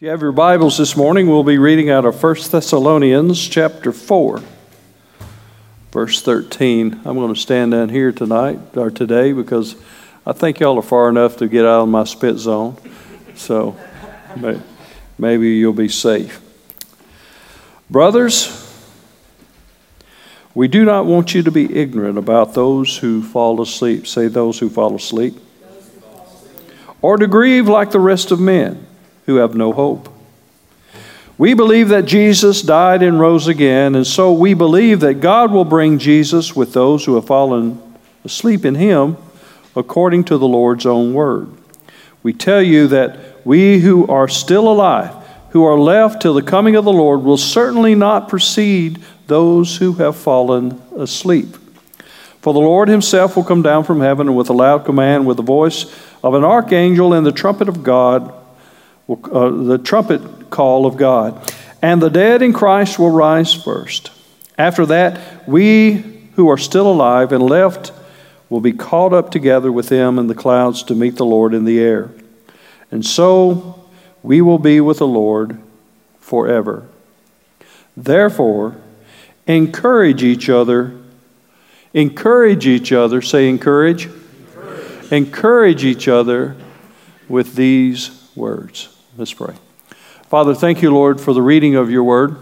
If you have your Bibles this morning, we'll be reading out of 1 Thessalonians chapter 4, verse 13. I'm going to stand down here tonight or today because I think y'all are far enough to get out of my spit zone. So maybe you'll be safe. Brothers, we do not want you to be ignorant about those who fall asleep. Say, those who fall asleep. Or to grieve like the rest of men who have no hope. We believe that Jesus died and rose again, and so we believe that God will bring Jesus with those who have fallen asleep in him according to the Lord's own word. We tell you that we who are still alive, who are left till the coming of the Lord, will certainly not precede those who have fallen asleep. For the Lord himself will come down from heaven and with a loud command, with the voice of an archangel and the trumpet of God uh, the trumpet call of God. And the dead in Christ will rise first. After that, we who are still alive and left will be caught up together with them in the clouds to meet the Lord in the air. And so we will be with the Lord forever. Therefore, encourage each other. Encourage each other. Say, encourage. Encourage, encourage each other with these words. Let's pray. Father, thank you, Lord, for the reading of your word.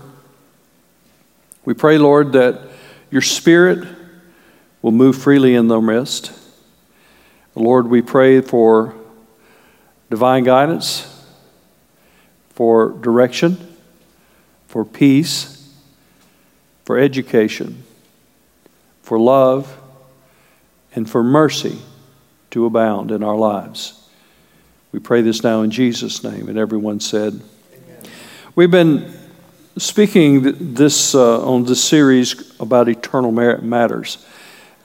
We pray, Lord, that your spirit will move freely in the midst. Lord, we pray for divine guidance, for direction, for peace, for education, for love, and for mercy to abound in our lives. We pray this now in Jesus' name. And everyone said, Amen. We've been speaking this uh, on this series about eternal matters.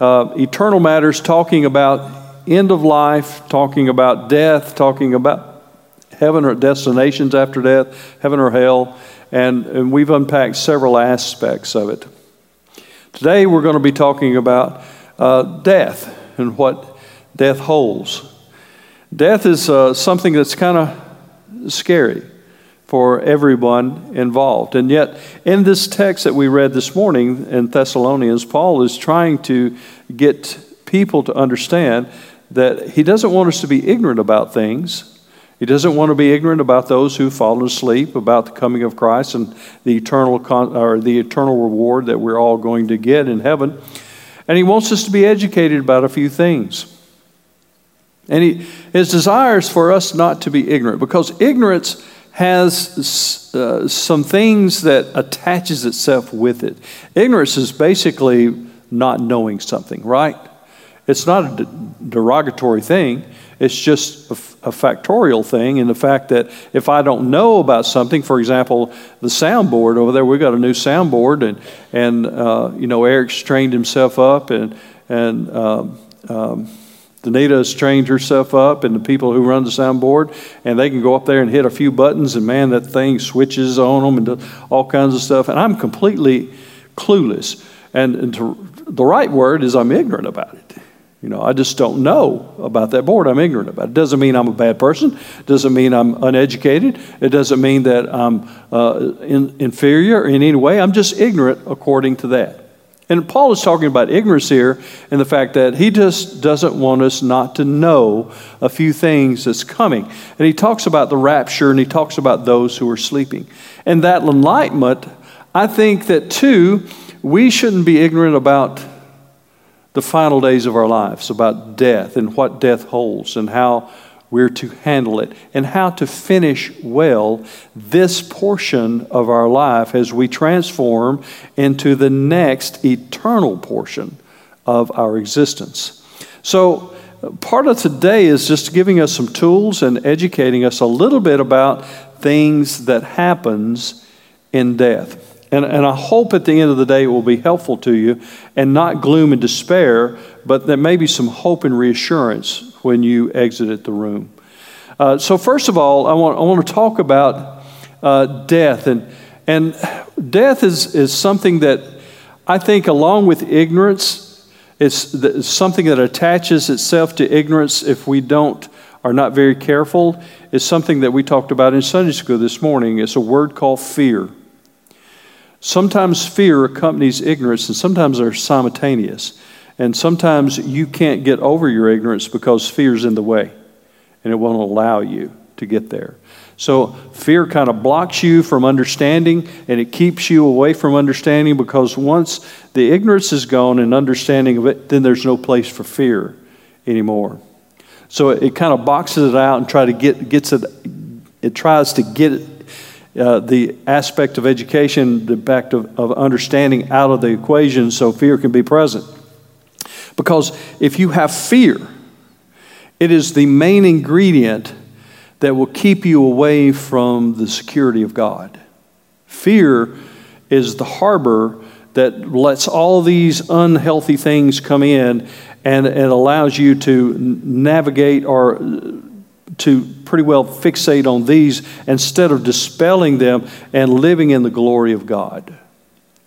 Uh, eternal matters, talking about end of life, talking about death, talking about heaven or destinations after death, heaven or hell, and, and we've unpacked several aspects of it. Today we're going to be talking about uh, death and what death holds. Death is uh, something that's kind of scary for everyone involved. And yet, in this text that we read this morning in Thessalonians, Paul is trying to get people to understand that he doesn't want us to be ignorant about things. He doesn't want to be ignorant about those who've fallen asleep, about the coming of Christ and the eternal con- or the eternal reward that we're all going to get in heaven. And he wants us to be educated about a few things. And he, his desire is for us not to be ignorant because ignorance has uh, some things that attaches itself with it. Ignorance is basically not knowing something, right? It's not a derogatory thing. It's just a, a factorial thing in the fact that if I don't know about something, for example, the soundboard over there, we got a new soundboard, and and uh, you know Eric's trained himself up, and and um, um, Danita has trained herself up and the people who run the soundboard, and they can go up there and hit a few buttons, and man, that thing switches on them and does all kinds of stuff. And I'm completely clueless. And, and to, the right word is I'm ignorant about it. You know, I just don't know about that board. I'm ignorant about it. Doesn't mean I'm a bad person. Doesn't mean I'm uneducated. It doesn't mean that I'm uh, in, inferior in any way. I'm just ignorant according to that. And Paul is talking about ignorance here and the fact that he just doesn't want us not to know a few things that's coming. And he talks about the rapture and he talks about those who are sleeping. And that enlightenment, I think that too, we shouldn't be ignorant about the final days of our lives, about death and what death holds and how we're to handle it, and how to finish well this portion of our life as we transform into the next eternal portion of our existence. So, part of today is just giving us some tools and educating us a little bit about things that happens in death. And, and I hope at the end of the day it will be helpful to you and not gloom and despair, but there may be some hope and reassurance when you exited the room. Uh, so, first of all, I want, I want to talk about uh, death. And, and death is, is something that I think, along with ignorance, it's, it's something that attaches itself to ignorance if we don't are not very careful is something that we talked about in Sunday school this morning. It's a word called fear. Sometimes fear accompanies ignorance, and sometimes they're simultaneous. And sometimes you can't get over your ignorance because fear's in the way, and it won't allow you to get there. So fear kind of blocks you from understanding and it keeps you away from understanding because once the ignorance is gone and understanding of it, then there's no place for fear anymore. So it, it kind of boxes it out and try to get gets it. It tries to get uh, the aspect of education, the aspect of, of understanding out of the equation so fear can be present. Because if you have fear, it is the main ingredient that will keep you away from the security of God. Fear is the harbor that lets all these unhealthy things come in and it allows you to navigate or to pretty well fixate on these instead of dispelling them and living in the glory of God.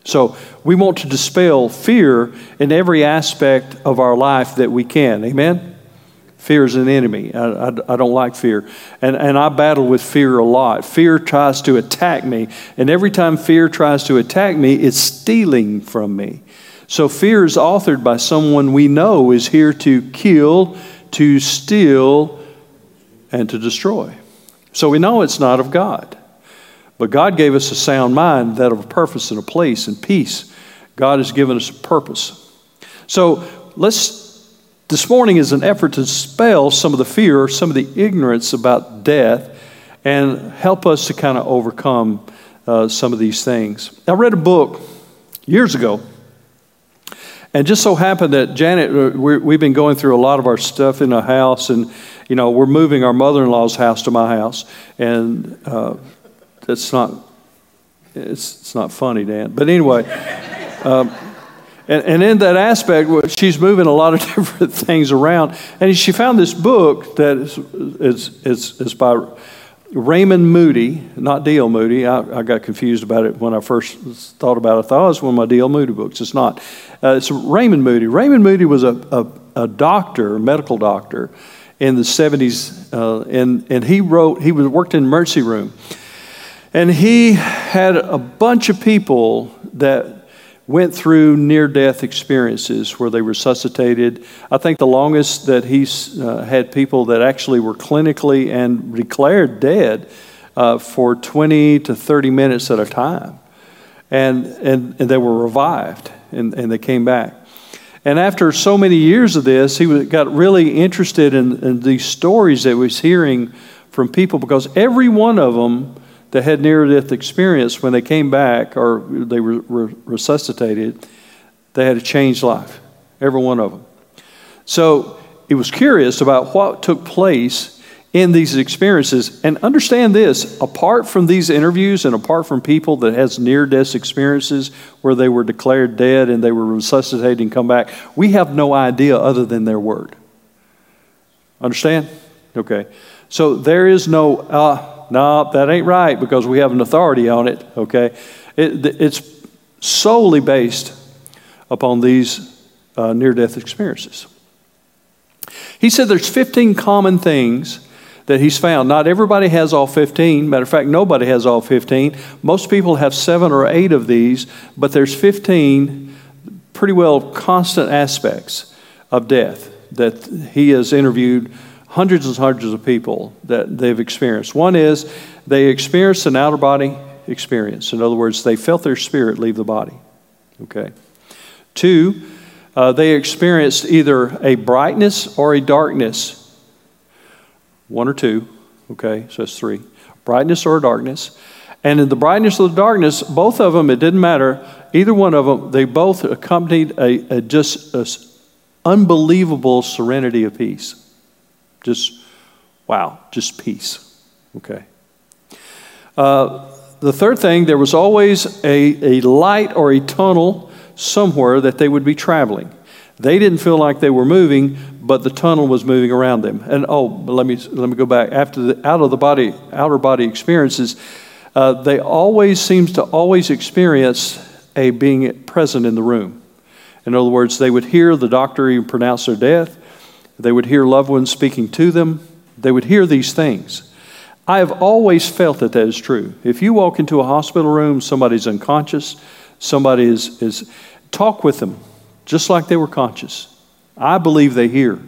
So we want to dispel fear in every aspect of our life that we can. Amen? Fear is an enemy. I, I, I, don't like fear. And, and I battle with fear a lot. Fear tries to attack me. And every time fear tries to attack me, it's stealing from me. So fear is authored by someone we know is here to kill, to steal, and to destroy. So we know it's not of God. But God gave us a sound mind that of a purpose and a place and peace. God has given us a purpose. So let's this morning is an effort to dispel some of the fear, some of the ignorance about death, and help us to kind of overcome uh, some of these things. I read a book years ago, and just so happened that Janet, uh, we have been going through a lot of our stuff in the house, and you know we're moving our mother-in-law's house to my house, and uh, it's not it's, it's not funny, Dan. But anyway. Um, and, and in that aspect, she's moving a lot of different things around. And she found this book that is, is, is, is by Raymond Moody, not D.L. Moody. I, I, got confused about it when I first thought about it. I thought oh, it was one of my D.L. Moody books. It's not. Uh, it's Raymond Moody. Raymond Moody was a, a, a doctor, a medical doctor in the 70s, uh, and, and he wrote, he was, worked in emergency room. And he had a bunch of people that went through near death experiences where they resuscitated. I think the longest that he's uh, had people that actually were clinically and declared dead uh, for 20 to 30 minutes at a time. And, and, and they were revived and, and they came back. And after so many years of this, he got really interested in, in these stories that he was hearing from people because every one of them that had near death experience, when they came back or they were resuscitated, they had a changed life, every one of them. So he was curious about what took place in these experiences. And understand this apart from these interviews and apart from people that has near death experiences where they were declared dead and they were resuscitated and come back, we have no idea other than their word. Understand? Okay. So there is no, uh, no, that ain't right because we have an authority on it, okay? It, it's solely based upon these uh, near death experiences. He said there's 15 common things that he's found. Not everybody has all 15. Matter of fact, nobody has all 15. Most people have seven or eight of these, but there's 15 pretty well constant aspects of death that he has interviewed hundreds and hundreds of people that they've experienced. One is they experienced an outer body experience. In other words, they felt their spirit leave the body. Okay. Two, uh, they experienced either a brightness or a darkness. One or two. Okay, so that's three. Brightness or darkness. And in the brightness or the darkness, both of them, it didn't matter. Either one of them, they both accompanied a, a just a unbelievable serenity of peace. Just, wow, just peace. Okay. Uh, the third thing, there was always a, a light or a tunnel somewhere that they would be traveling. They didn't feel like they were moving, but the tunnel was moving around them. And oh, let me let me go back. After the out of the body outer body experiences, uh, they always seems to always experience a being present in the room. In other words, they would hear the doctor even pronounce their death. They would hear loved ones speaking to them. They would hear these things. I have always felt that that is true. If you walk into a hospital room, somebody's unconscious, somebody is, is talk with them just like they were conscious. I believe they hear.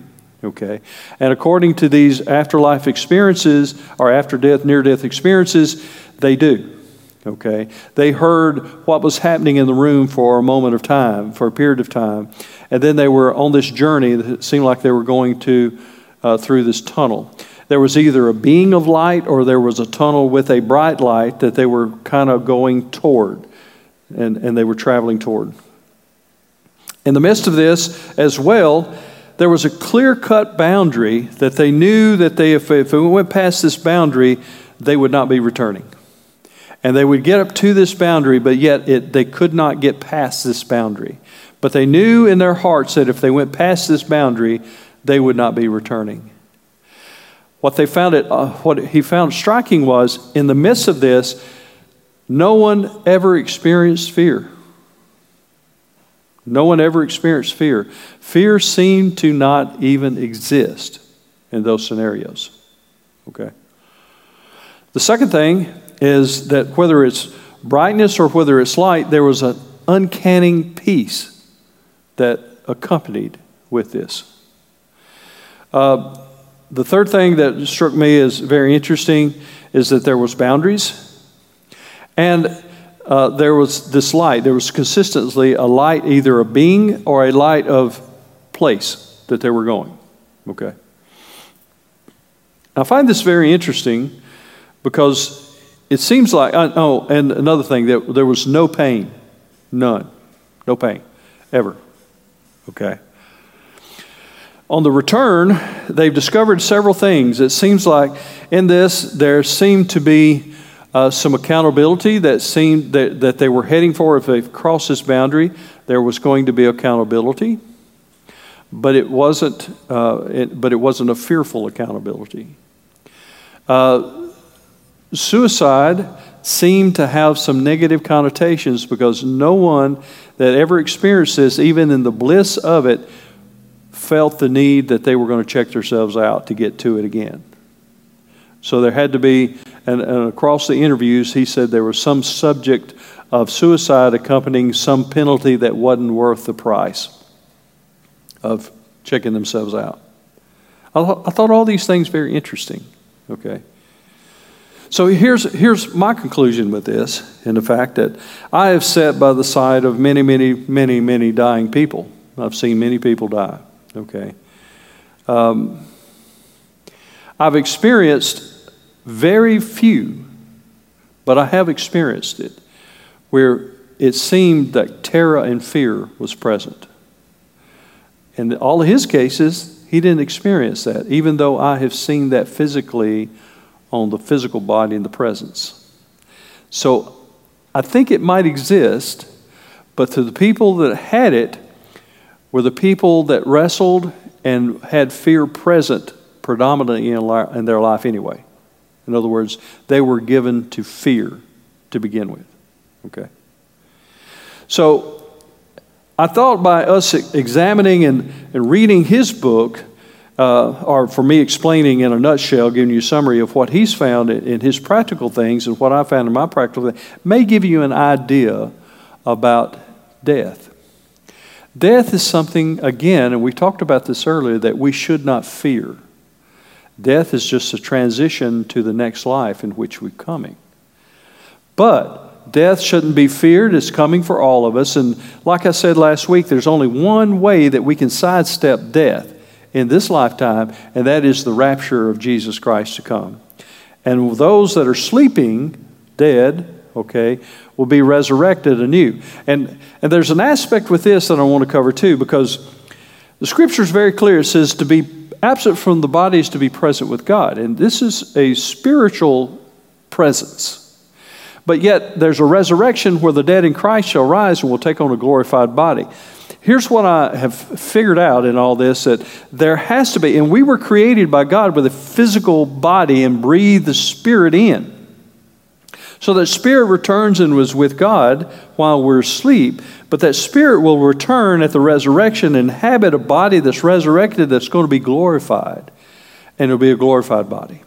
Okay? And according to these afterlife experiences or after death, near death experiences, they do. Okay? They heard what was happening in the room for a moment of time, for a period of time. And then they were on this journey that seemed like they were going to uh, through this tunnel. There was either a being of light or there was a tunnel with a bright light that they were kind of going toward and, and they were traveling toward. In the midst of this, as well, there was a clear cut boundary that they knew that they, if, if went past this boundary, they would not be returning. And they would get up to this boundary, but yet it, they could not get past this boundary. But they knew in their hearts that if they went past this boundary, they would not be returning. What they found it, uh, what he found striking was in the midst of this, no one ever experienced fear. No one ever experienced fear. Fear seemed to not even exist in those scenarios. Okay. The second thing is that whether it's brightness or whether it's light, there was an uncanny peace that accompanied with this. Uh, the third thing that struck me as very interesting is that there was boundaries and uh, there was this light. There was consistently a light, either a being or a light of place that they were going. Okay. I find this very interesting because it seems like, oh, and another thing, that there was no pain. None. No pain. Ever. Okay. On the return, they've discovered several things. It seems like in this, there seemed to be uh, some accountability that seemed that, that they were heading for. If they crossed this boundary, there was going to be accountability, but it wasn't. Uh, it, but it wasn't a fearful accountability. Uh, suicide seemed to have some negative connotations because no one that ever experienced this, even in the bliss of it, felt the need that they were going to check themselves out to get to it again. So there had to be, and, and, across the interviews, he said there was some subject of suicide accompanying some penalty that wasn't worth the price of checking themselves out. I, I thought all these things very interesting. Okay. So here's, here's my conclusion with this, in the fact that I have sat by the side of many, many, many, many dying people. I've seen many people die. Okay. Um, I've experienced very few, but I have experienced it, where it seemed that terror and fear was present. In all of his cases, he didn't experience that, even though I have seen that physically on the physical body in the presence. So I think it might exist, but to the people that had it, were the people that wrestled and had fear present predominantly in, their life anyway. In other words, they were given to fear to begin with. Okay? So I thought by us examining and, and reading his book, uh, or for me explaining in a nutshell, giving you a summary of what he's found in, in his practical things and what I found in my practical things, may give you an idea about death. Death is something, again, and we talked about this earlier, that we should not fear. Death is just a transition to the next life in which we're coming. But death shouldn't be feared. It's coming for all of us. And like I said last week, there's only one way that we can sidestep death in this lifetime, and that is the rapture of Jesus Christ to come. And those that are sleeping, dead, okay, will be resurrected anew. And, and there's an aspect with this that I want to cover too, because the scripture is very clear. It says to be absent from the body is to be present with God. And this is a spiritual presence. But yet there's a resurrection where the dead in Christ shall rise and will take on a glorified body. Here's what I have figured out in all this that there has to be, and we were created by God with a physical body and breathe the Spirit in. So that spirit returns and was with God while we're asleep, but that spirit will return at the resurrection, and inhabit a body that's resurrected that's going to be glorified. and it'll be a glorified body.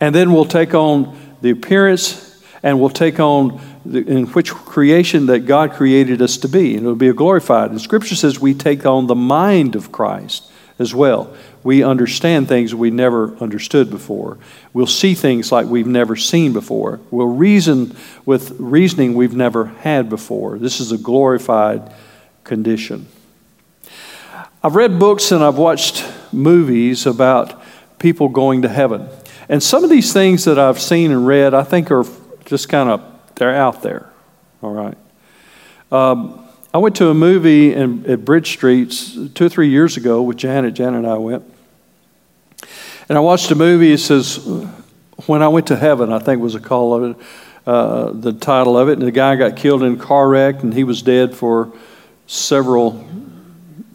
And then we'll take on the appearance and we'll take on in which creation that God created us to be, and it'll be glorified. And Scripture says we take on the mind of Christ as well. We understand things we never understood before. We'll see things like we've never seen before. We'll reason with reasoning we've never had before. This is a glorified condition. I've read books and I've watched movies about people going to heaven. And some of these things that I've seen and read, I think are just kind of, they're out there. All right. Um, I went to a movie in, at Bridge Streets two or three years ago with Janet. Janet and I went. And I watched a movie. It says, When I Went to Heaven, I think was the call of it, uh, the title of it. And the guy got killed in a car wreck and he was dead for several,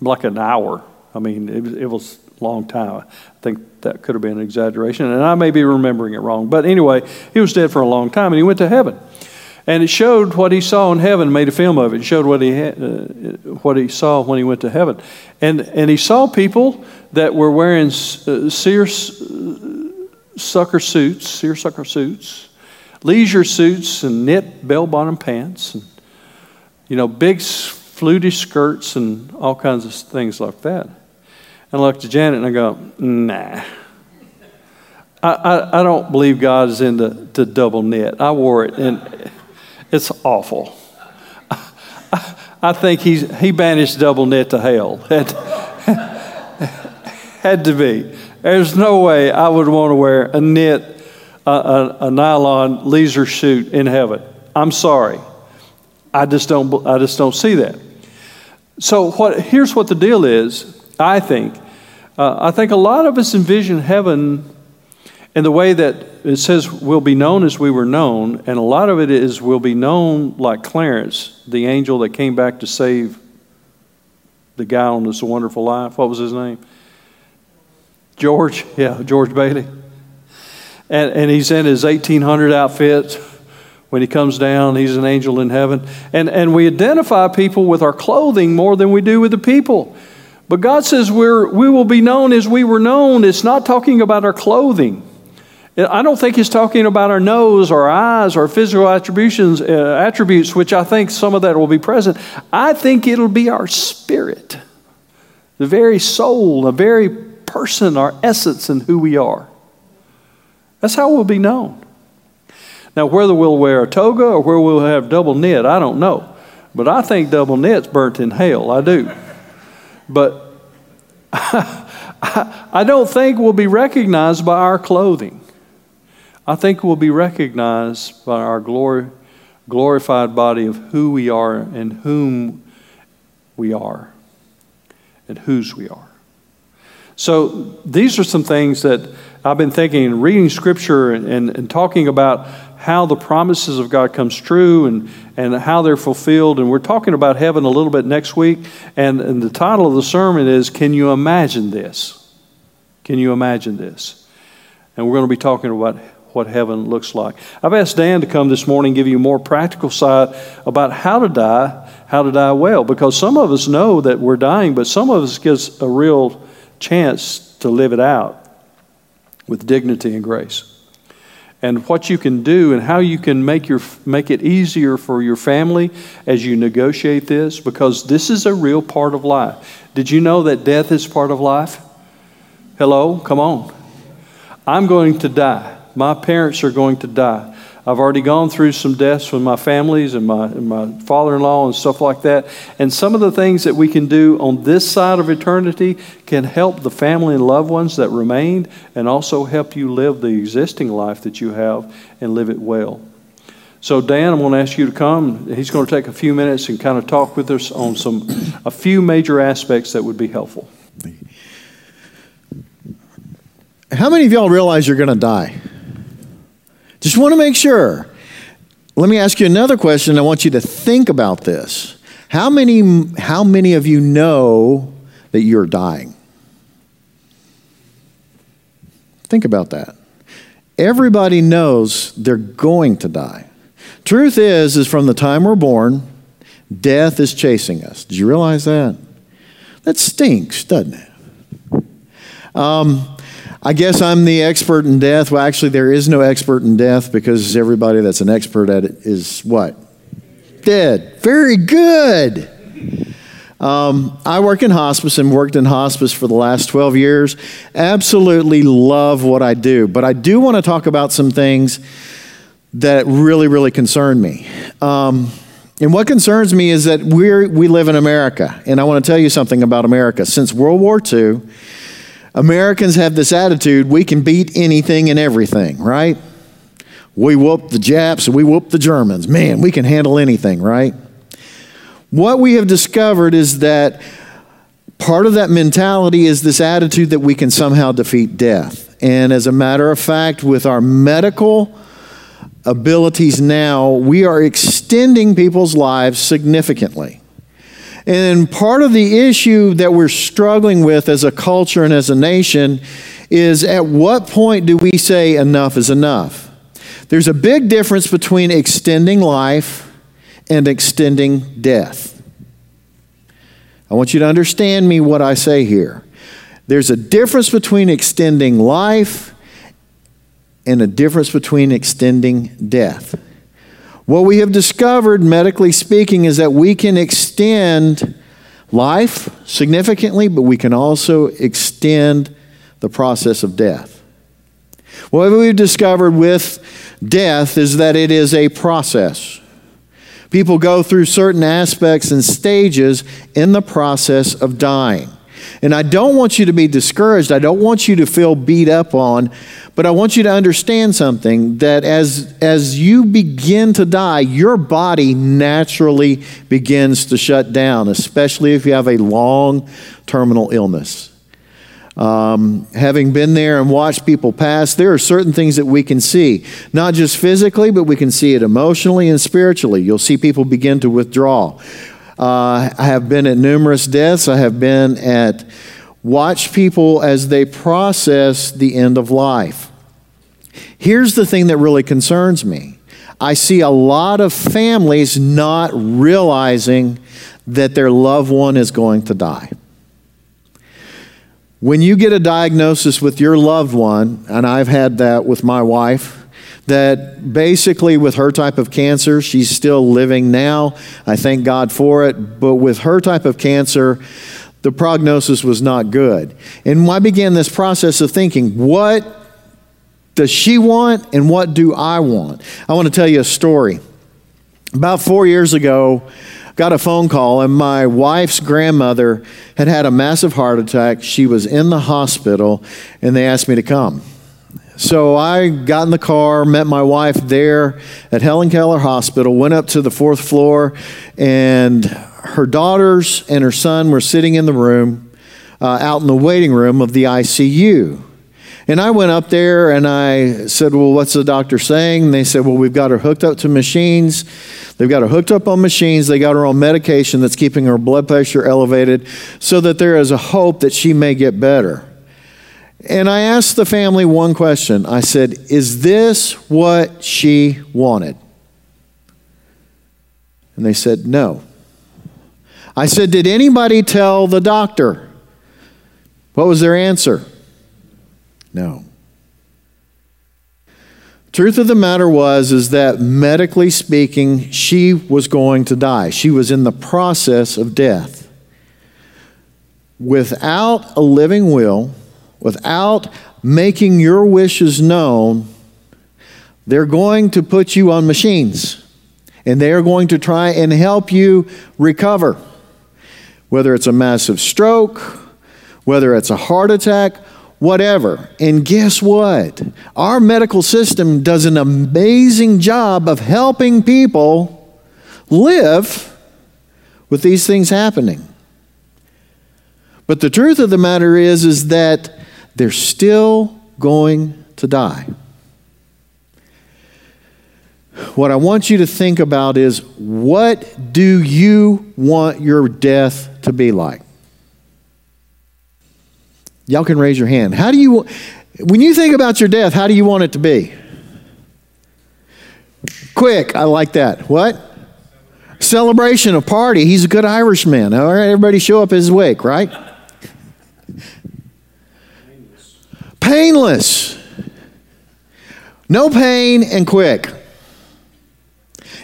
like an hour. I mean, it, it was a long time. I think that could have been an exaggeration. And I may be remembering it wrong. But anyway, he was dead for a long time and he went to heaven. And it showed what he saw in heaven, made a film of it. It showed what he, had, uh, what he saw when he went to heaven. And, and he saw people that were wearing uh, seersucker suits, seersucker suits, leisure suits, and knit bell bottom pants, and, you know, big fluty skirts, and all kinds of things like that. And I looked at Janet and I go, nah. I, I, I don't believe God is into to double knit. I wore it, and it's awful. I think he's, he banished double knit to hell. Had, had to be. There's no way I would want to wear a knit, a, a, a nylon leisure suit in heaven. I'm sorry. I just don't, I just don't see that. So what, here's what the deal is, I think. Uh, I think a lot of us envision heaven in the way that it says we'll be known as we were known, and a lot of it is we'll be known like Clarence, the angel that came back to save the guy on this wonderful life. What was his name? George, yeah, George Bailey. And, and he's in his 1800 outfit. When he comes down, he's an angel in heaven. And, and we identify people with our clothing more than we do with the people. But God says we're, we will be known as we were known. It's not talking about our clothing. I don't think he's talking about our nose, our eyes, our physical attributions, uh, attributes, which I think some of that will be present. I think it'll be our spirit, the very soul, the very person, our essence, and who we are. That's how we'll be known. Now, whether we'll wear a toga or where we'll have double knit, I don't know. But I think double knit's burnt in hell. I do. But I don't think we'll be recognized by our clothing. I think we'll be recognized by our glory, glorified body of who we are and whom we are and whose we are. So these are some things that I've been thinking and reading scripture and, and, and, talking about how the promises of God comes true and, and how they're fulfilled. And we're talking about heaven a little bit next week. And, and the title of the sermon is Can You Imagine This? Can you imagine this? And we're going to be talking about what heaven looks like. I've asked Dan to come this morning and give you more practical side about how to die, how to die well, because some of us know that we're dying, but some of us gets a real chance to live it out with dignity and grace. And what you can do and how you can make, your, make it easier for your family as you negotiate this, because this is a real part of life. Did you know that death is part of life? Hello? Come on. I'm going to die. My parents are going to die. I've already gone through some deaths with my families and my, and my father in law and stuff like that. And some of the things that we can do on this side of eternity can help the family and loved ones that remained and also help you live the existing life that you have and live it well. So, Dan, I'm going to ask you to come. He's going to take a few minutes and kind of talk with us on some a few major aspects that would be helpful. How many of y'all realize you're going to die? Just want to make sure. Let me ask you another question. I want you to think about this. How many, how many of you know that you're dying? Think about that. Everybody knows they're going to die. Truth is, is from the time we're born, death is chasing us. Did you realize that? That stinks, doesn't it? Um, I guess I'm the expert in death. Well, actually, there is no expert in death because everybody that's an expert at it is what? Dead. Very good. Um, I work in hospice and worked in hospice for the last 12 years. Absolutely love what I do. But I do want to talk about some things that really, really concern me. Um, and what concerns me is that we we live in America. And I want to tell you something about America. Since World War II, Americans have this attitude we can beat anything and everything, right? We whoop the Japs, we whoop the Germans. Man, we can handle anything, right? What we have discovered is that part of that mentality is this attitude that we can somehow defeat death. And as a matter of fact, with our medical abilities now, we are extending people's lives significantly. And part of the issue that we're struggling with as a culture and as a nation is at what point do we say enough is enough? There's a big difference between extending life and extending death. I want you to understand me what I say here. There's a difference between extending life and a difference between extending death. What we have discovered, medically speaking, is that we can extend life significantly, but we can also extend the process of death. What we've discovered with death is that it is a process. People go through certain aspects and stages in the process of dying. And I don't want you to be discouraged. I don't want you to feel beat up on, but I want you to understand something that as, as you begin to die, your body naturally begins to shut down, especially if you have a long terminal illness. Um, having been there and watched people pass, there are certain things that we can see, not just physically, but we can see it emotionally and spiritually. You'll see people begin to withdraw. Uh, I have been at numerous deaths. I have been at watch people as they process the end of life. Here's the thing that really concerns me I see a lot of families not realizing that their loved one is going to die. When you get a diagnosis with your loved one, and I've had that with my wife, that basically with her type of cancer, she's still living now. I thank God for it. But with her type of cancer, the prognosis was not good. And I began this process of thinking, what does she want and what do I want? I want to tell you a story. About four years ago, got a phone call, and my wife's grandmother had had a massive heart attack. She was in the hospital, and they asked me to come. So I got in the car, met my wife there at Helen Keller Hospital, went up to the fourth floor, and her daughters and her son were sitting in the room, uh, out in the waiting room of the ICU. And I went up there and I said, Well, what's the doctor saying? And they said, Well, we've got her hooked up to machines. They've got her hooked up on machines. They got her on medication that's keeping her blood pressure elevated so that there is a hope that she may get better. And I asked the family one question. I said, Is this what she wanted? And they said, No. I said, Did anybody tell the doctor? What was their answer? No. Truth of the matter was is that medically speaking, she was going to die. She was in the process of death. Without a living will, without making your wishes known, they're going to put you on machines and they are going to try and help you recover. Whether it's a massive stroke, whether it's a heart attack, whatever. And guess what? Our medical system does an amazing job of helping people live with these things happening. But the truth of the matter is is that they're still going to die. What I want you to think about is what do you want your death to be like? Y'all can raise your hand. How do you, when you think about your death, how do you want it to be? Quick, I like that. What? Celebration, a party. He's a good Irishman. All right, everybody show up his wake, right? Painless. No pain and quick.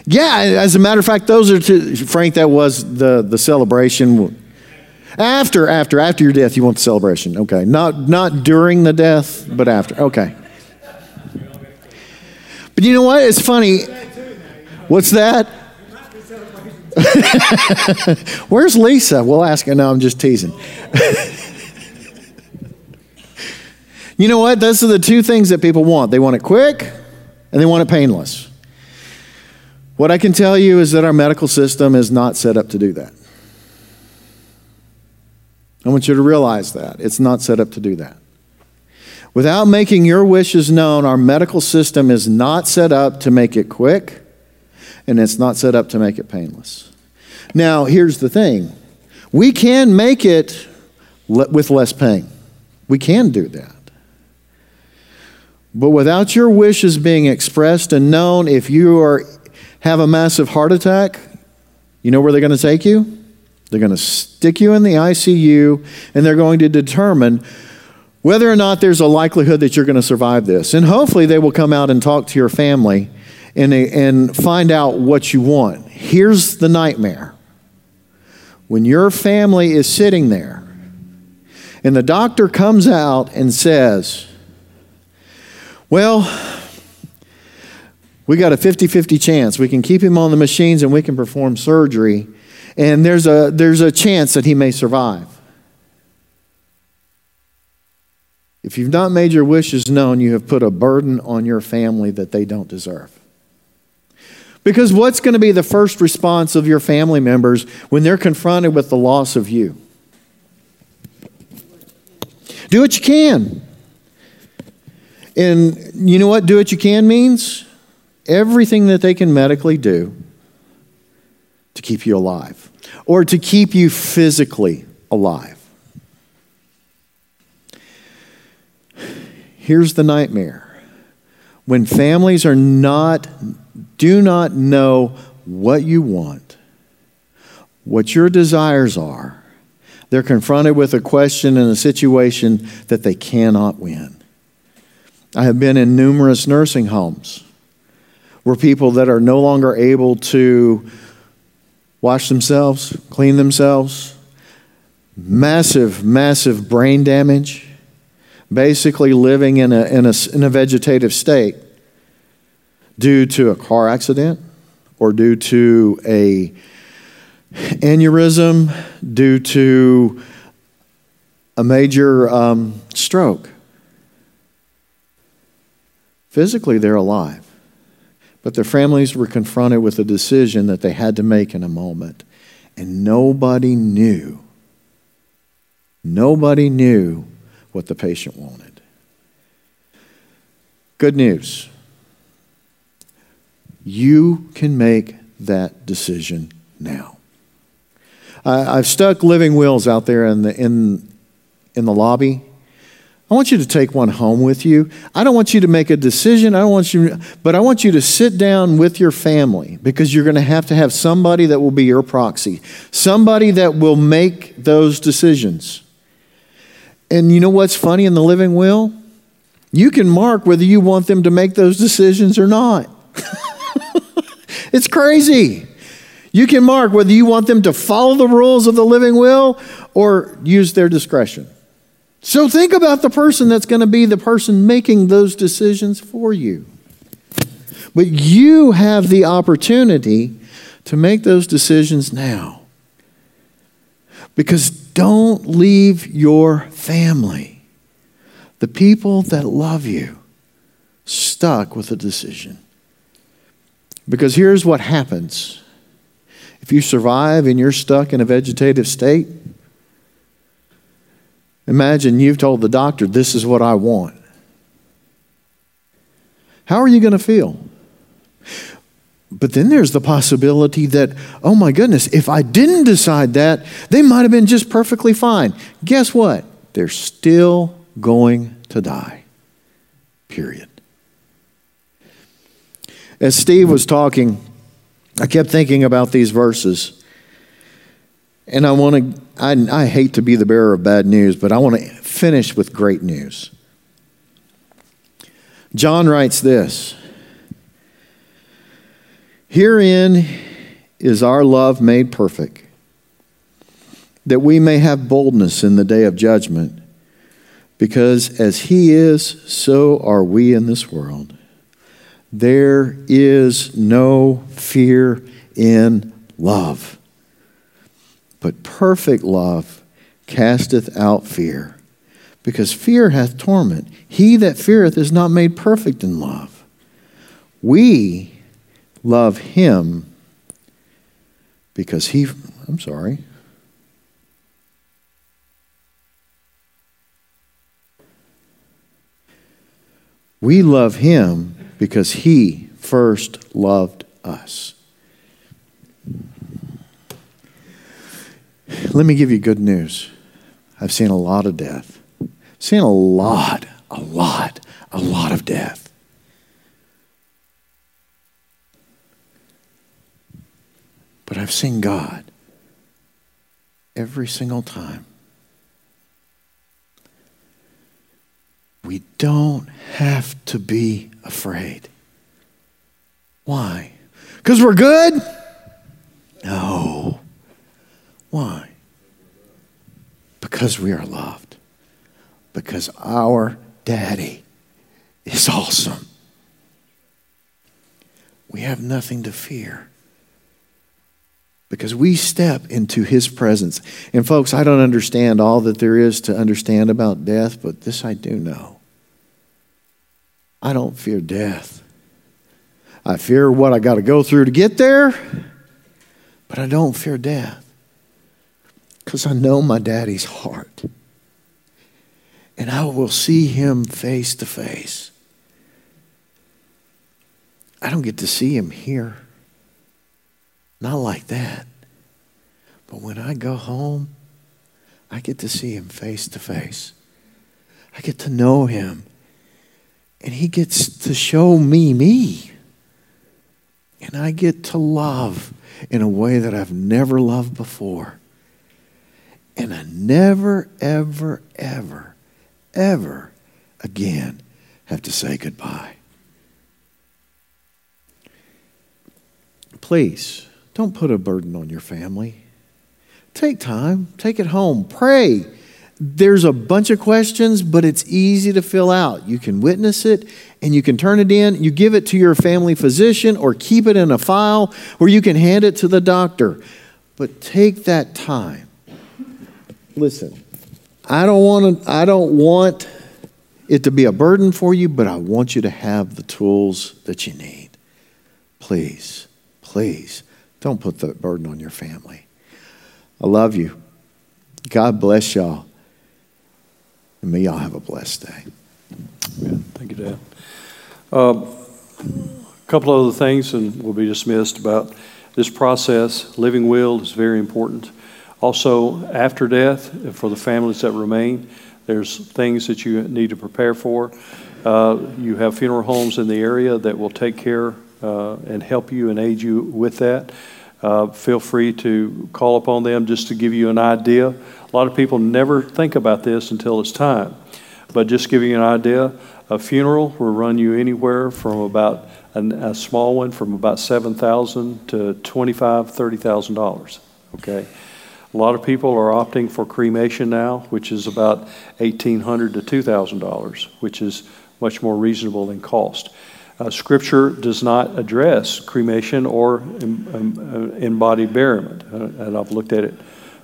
Yeah, as a matter of fact, those are two, Frank, that was the, the celebration. After, after, after your death, you want the celebration. Okay. Not, not during the death, but after. Okay. But you know what? It's funny. What's that? Where's Lisa? We'll ask her. No, I'm just teasing. you know what? Those are the two things that people want. They want it quick and they want it painless. What I can tell you is that our medical system is not set up to do that. I want you to realize that. It's not set up to do that. Without making your wishes known, our medical system is not set up to make it quick, and it's not set up to make it painless. Now, here's the thing we can make it with less pain. We can do that. But without your wishes being expressed and known, if you are have a massive heart attack, you know where they're going to take you? They're going to stick you in the ICU and they're going to determine whether or not there's a likelihood that you're going to survive this. And hopefully they will come out and talk to your family and, and find out what you want. Here's the nightmare when your family is sitting there and the doctor comes out and says, Well, we got a 50 50 chance. We can keep him on the machines and we can perform surgery. And there's a, there's a chance that he may survive. If you've not made your wishes known, you have put a burden on your family that they don't deserve. Because what's going to be the first response of your family members when they're confronted with the loss of you? Do what you can. And you know what do what you can means? everything that they can medically do to keep you alive or to keep you physically alive. Here's the nightmare. When families are not, do not know what you want, what your desires are, they're confronted with a question and a situation that they cannot win. I have been in numerous nursing homes where people that are no longer able to wash themselves, clean themselves. Massive, massive brain damage. Basically, living in a, in a, in a vegetative state due to a car accident or due to a aneurysm, due to a major um, stroke. Physically, they're alive. But their families were confronted with a decision that they had to make in a moment. And nobody knew. Nobody knew what the patient wanted. Good news. You can make that decision now. I, have stuck living wills out there in the, in, in the lobby I want you to take one home with you. I don't want you to make a decision. I don't want you, but I want you to sit down with your family because you're going to have to have somebody that will be your proxy, somebody that will make those decisions. And you know what's funny in the living will? You can mark whether you want them to make those decisions or not. it's crazy. You can mark whether you want them to follow the rules of the living will or use their discretion. So think about the person that's going to be the person making those decisions for you. But you have the opportunity to make those decisions now. Because don't leave your family, the people that love you, stuck with a decision. Because here's what happens if you survive and you're stuck in a vegetative state, Imagine you've told the doctor, This is what I want. How are you going to feel? But then there's the possibility that, oh my goodness, if I didn't decide that, they might have been just perfectly fine. Guess what? They're still going to die. Period. As Steve was talking, I kept thinking about these verses. And I want to, I, I hate to be the bearer of bad news, but I want to finish with great news. John writes this Herein is our love made perfect, that we may have boldness in the day of judgment. Because as he is, so are we in this world. There is no fear in love, but perfect love casteth out fear, because fear hath torment. He that feareth is not made perfect in love. We love him because he, I'm sorry. We love him because he first loved us. Let me give you good news. I've seen a lot of death. I've seen a lot, a lot, a lot of death. But I've seen God every single time. We don't have to be afraid. Why? Because we're good? No. Why? Because we are loved. Because our daddy is awesome. We have nothing to fear because we step into his presence. And, folks, I don't understand all that there is to understand about death, but this I do know. I don't fear death. I fear what I got to go through to get there, but I don't fear death because I know my daddy's heart. And I will see him face to face. I don't get to see him here. Not like that. But when I go home, I get to see him face to face. I get to know him. And he gets to show me me. And I get to love in a way that I've never loved before. And I never, ever, ever, ever again have to say goodbye. Please don't put a burden on your family. Take time, take it home, pray. There's a bunch of questions, but it's easy to fill out. You can witness it and you can turn it in. You give it to your family physician or keep it in a file or you can hand it to the doctor. But take that time. Listen, I don't want to, I don't want it to be a burden for you, but I want you to have the tools that you need. Please, please don't put that burden on your family. I love you. God bless y'all. And may y'all have a blessed day. Yeah, thank you, Dad. Uh, a couple other things, and we'll be dismissed about this process. Living will is very important. Also, after death, for the families that remain, there's things that you need to prepare for. Uh, you have funeral homes in the area that will take care uh, and help you and aid you with that. Uh, feel free to call upon them just to give you an idea. A lot of people never think about this until it's time. But just giving you an idea, a funeral will run you anywhere from about an, a small one from about seven thousand to twenty-five, thirty thousand dollars. Okay, a lot of people are opting for cremation now, which is about 1,800 to two thousand dollars, which is much more reasonable in cost. Uh, scripture does not address cremation or um, uh, embodied burial, uh, and I've looked at it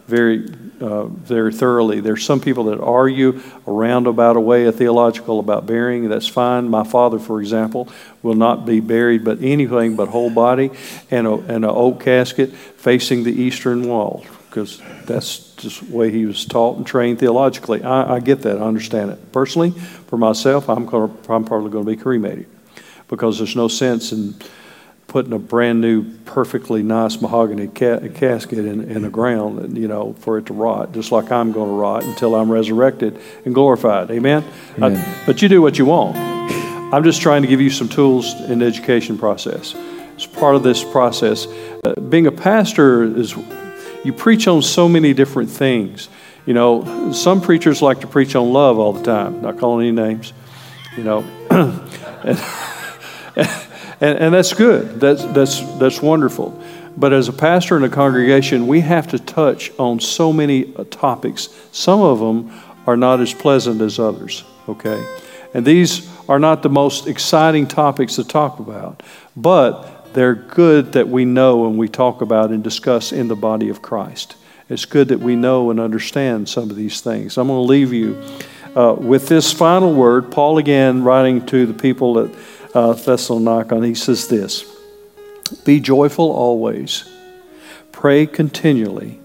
very, uh, very thoroughly. There's some people that argue around about a way, a theological about burying. That's fine. My father, for example, will not be buried, but anything but whole body and a, and an oak casket facing the eastern wall, because that's just the way he was taught and trained theologically. I, I get that. I understand it. Personally, for myself, I'm, gonna, I'm probably going to be cremated because there's no sense in putting a brand new, perfectly nice mahogany ca- casket in, in the ground, you know, for it to rot, just like I'm going to rot until I'm resurrected and glorified. Amen? Amen. I, but you do what you want. I'm just trying to give you some tools in the education process. It's part of this process. Uh, being a pastor is, you preach on so many different things. You know, some preachers like to preach on love all the time, not calling any names. You know, and, and, and that's good. That's, that's, that's wonderful. But as a pastor in a congregation, we have to touch on so many uh, topics. Some of them are not as pleasant as others, okay? And these are not the most exciting topics to talk about, but they're good that we know and we talk about and discuss in the body of Christ. It's good that we know and understand some of these things. I'm going to leave you uh, with this final word. Paul, again, writing to the people at uh, Thessalonica, he says this Be joyful always, pray continually,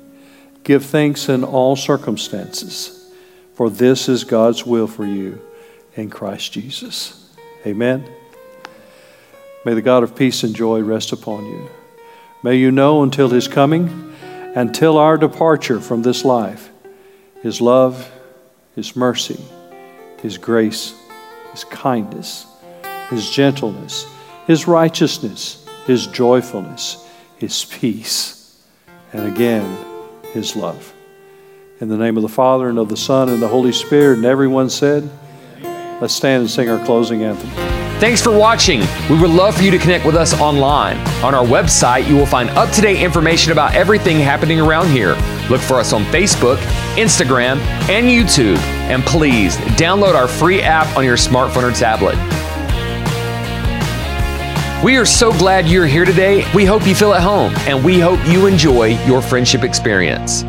give thanks in all circumstances, for this is God's will for you in Christ Jesus. Amen. May the God of peace and joy rest upon you. May you know until his coming, until our departure from this life, his love, his mercy, his grace, his kindness, his gentleness, his righteousness, his joyfulness, his peace, and again, his love. In the name of the Father, and of the Son, and the Holy Spirit, and everyone said, Let's stand and sing our closing anthem. Thanks for watching. We would love for you to connect with us online. On our website, you will find up to date information about everything happening around here. Look for us on Facebook, Instagram, and YouTube. And please download our free app on your smartphone or tablet. We are so glad you're here today. We hope you feel at home, and we hope you enjoy your friendship experience.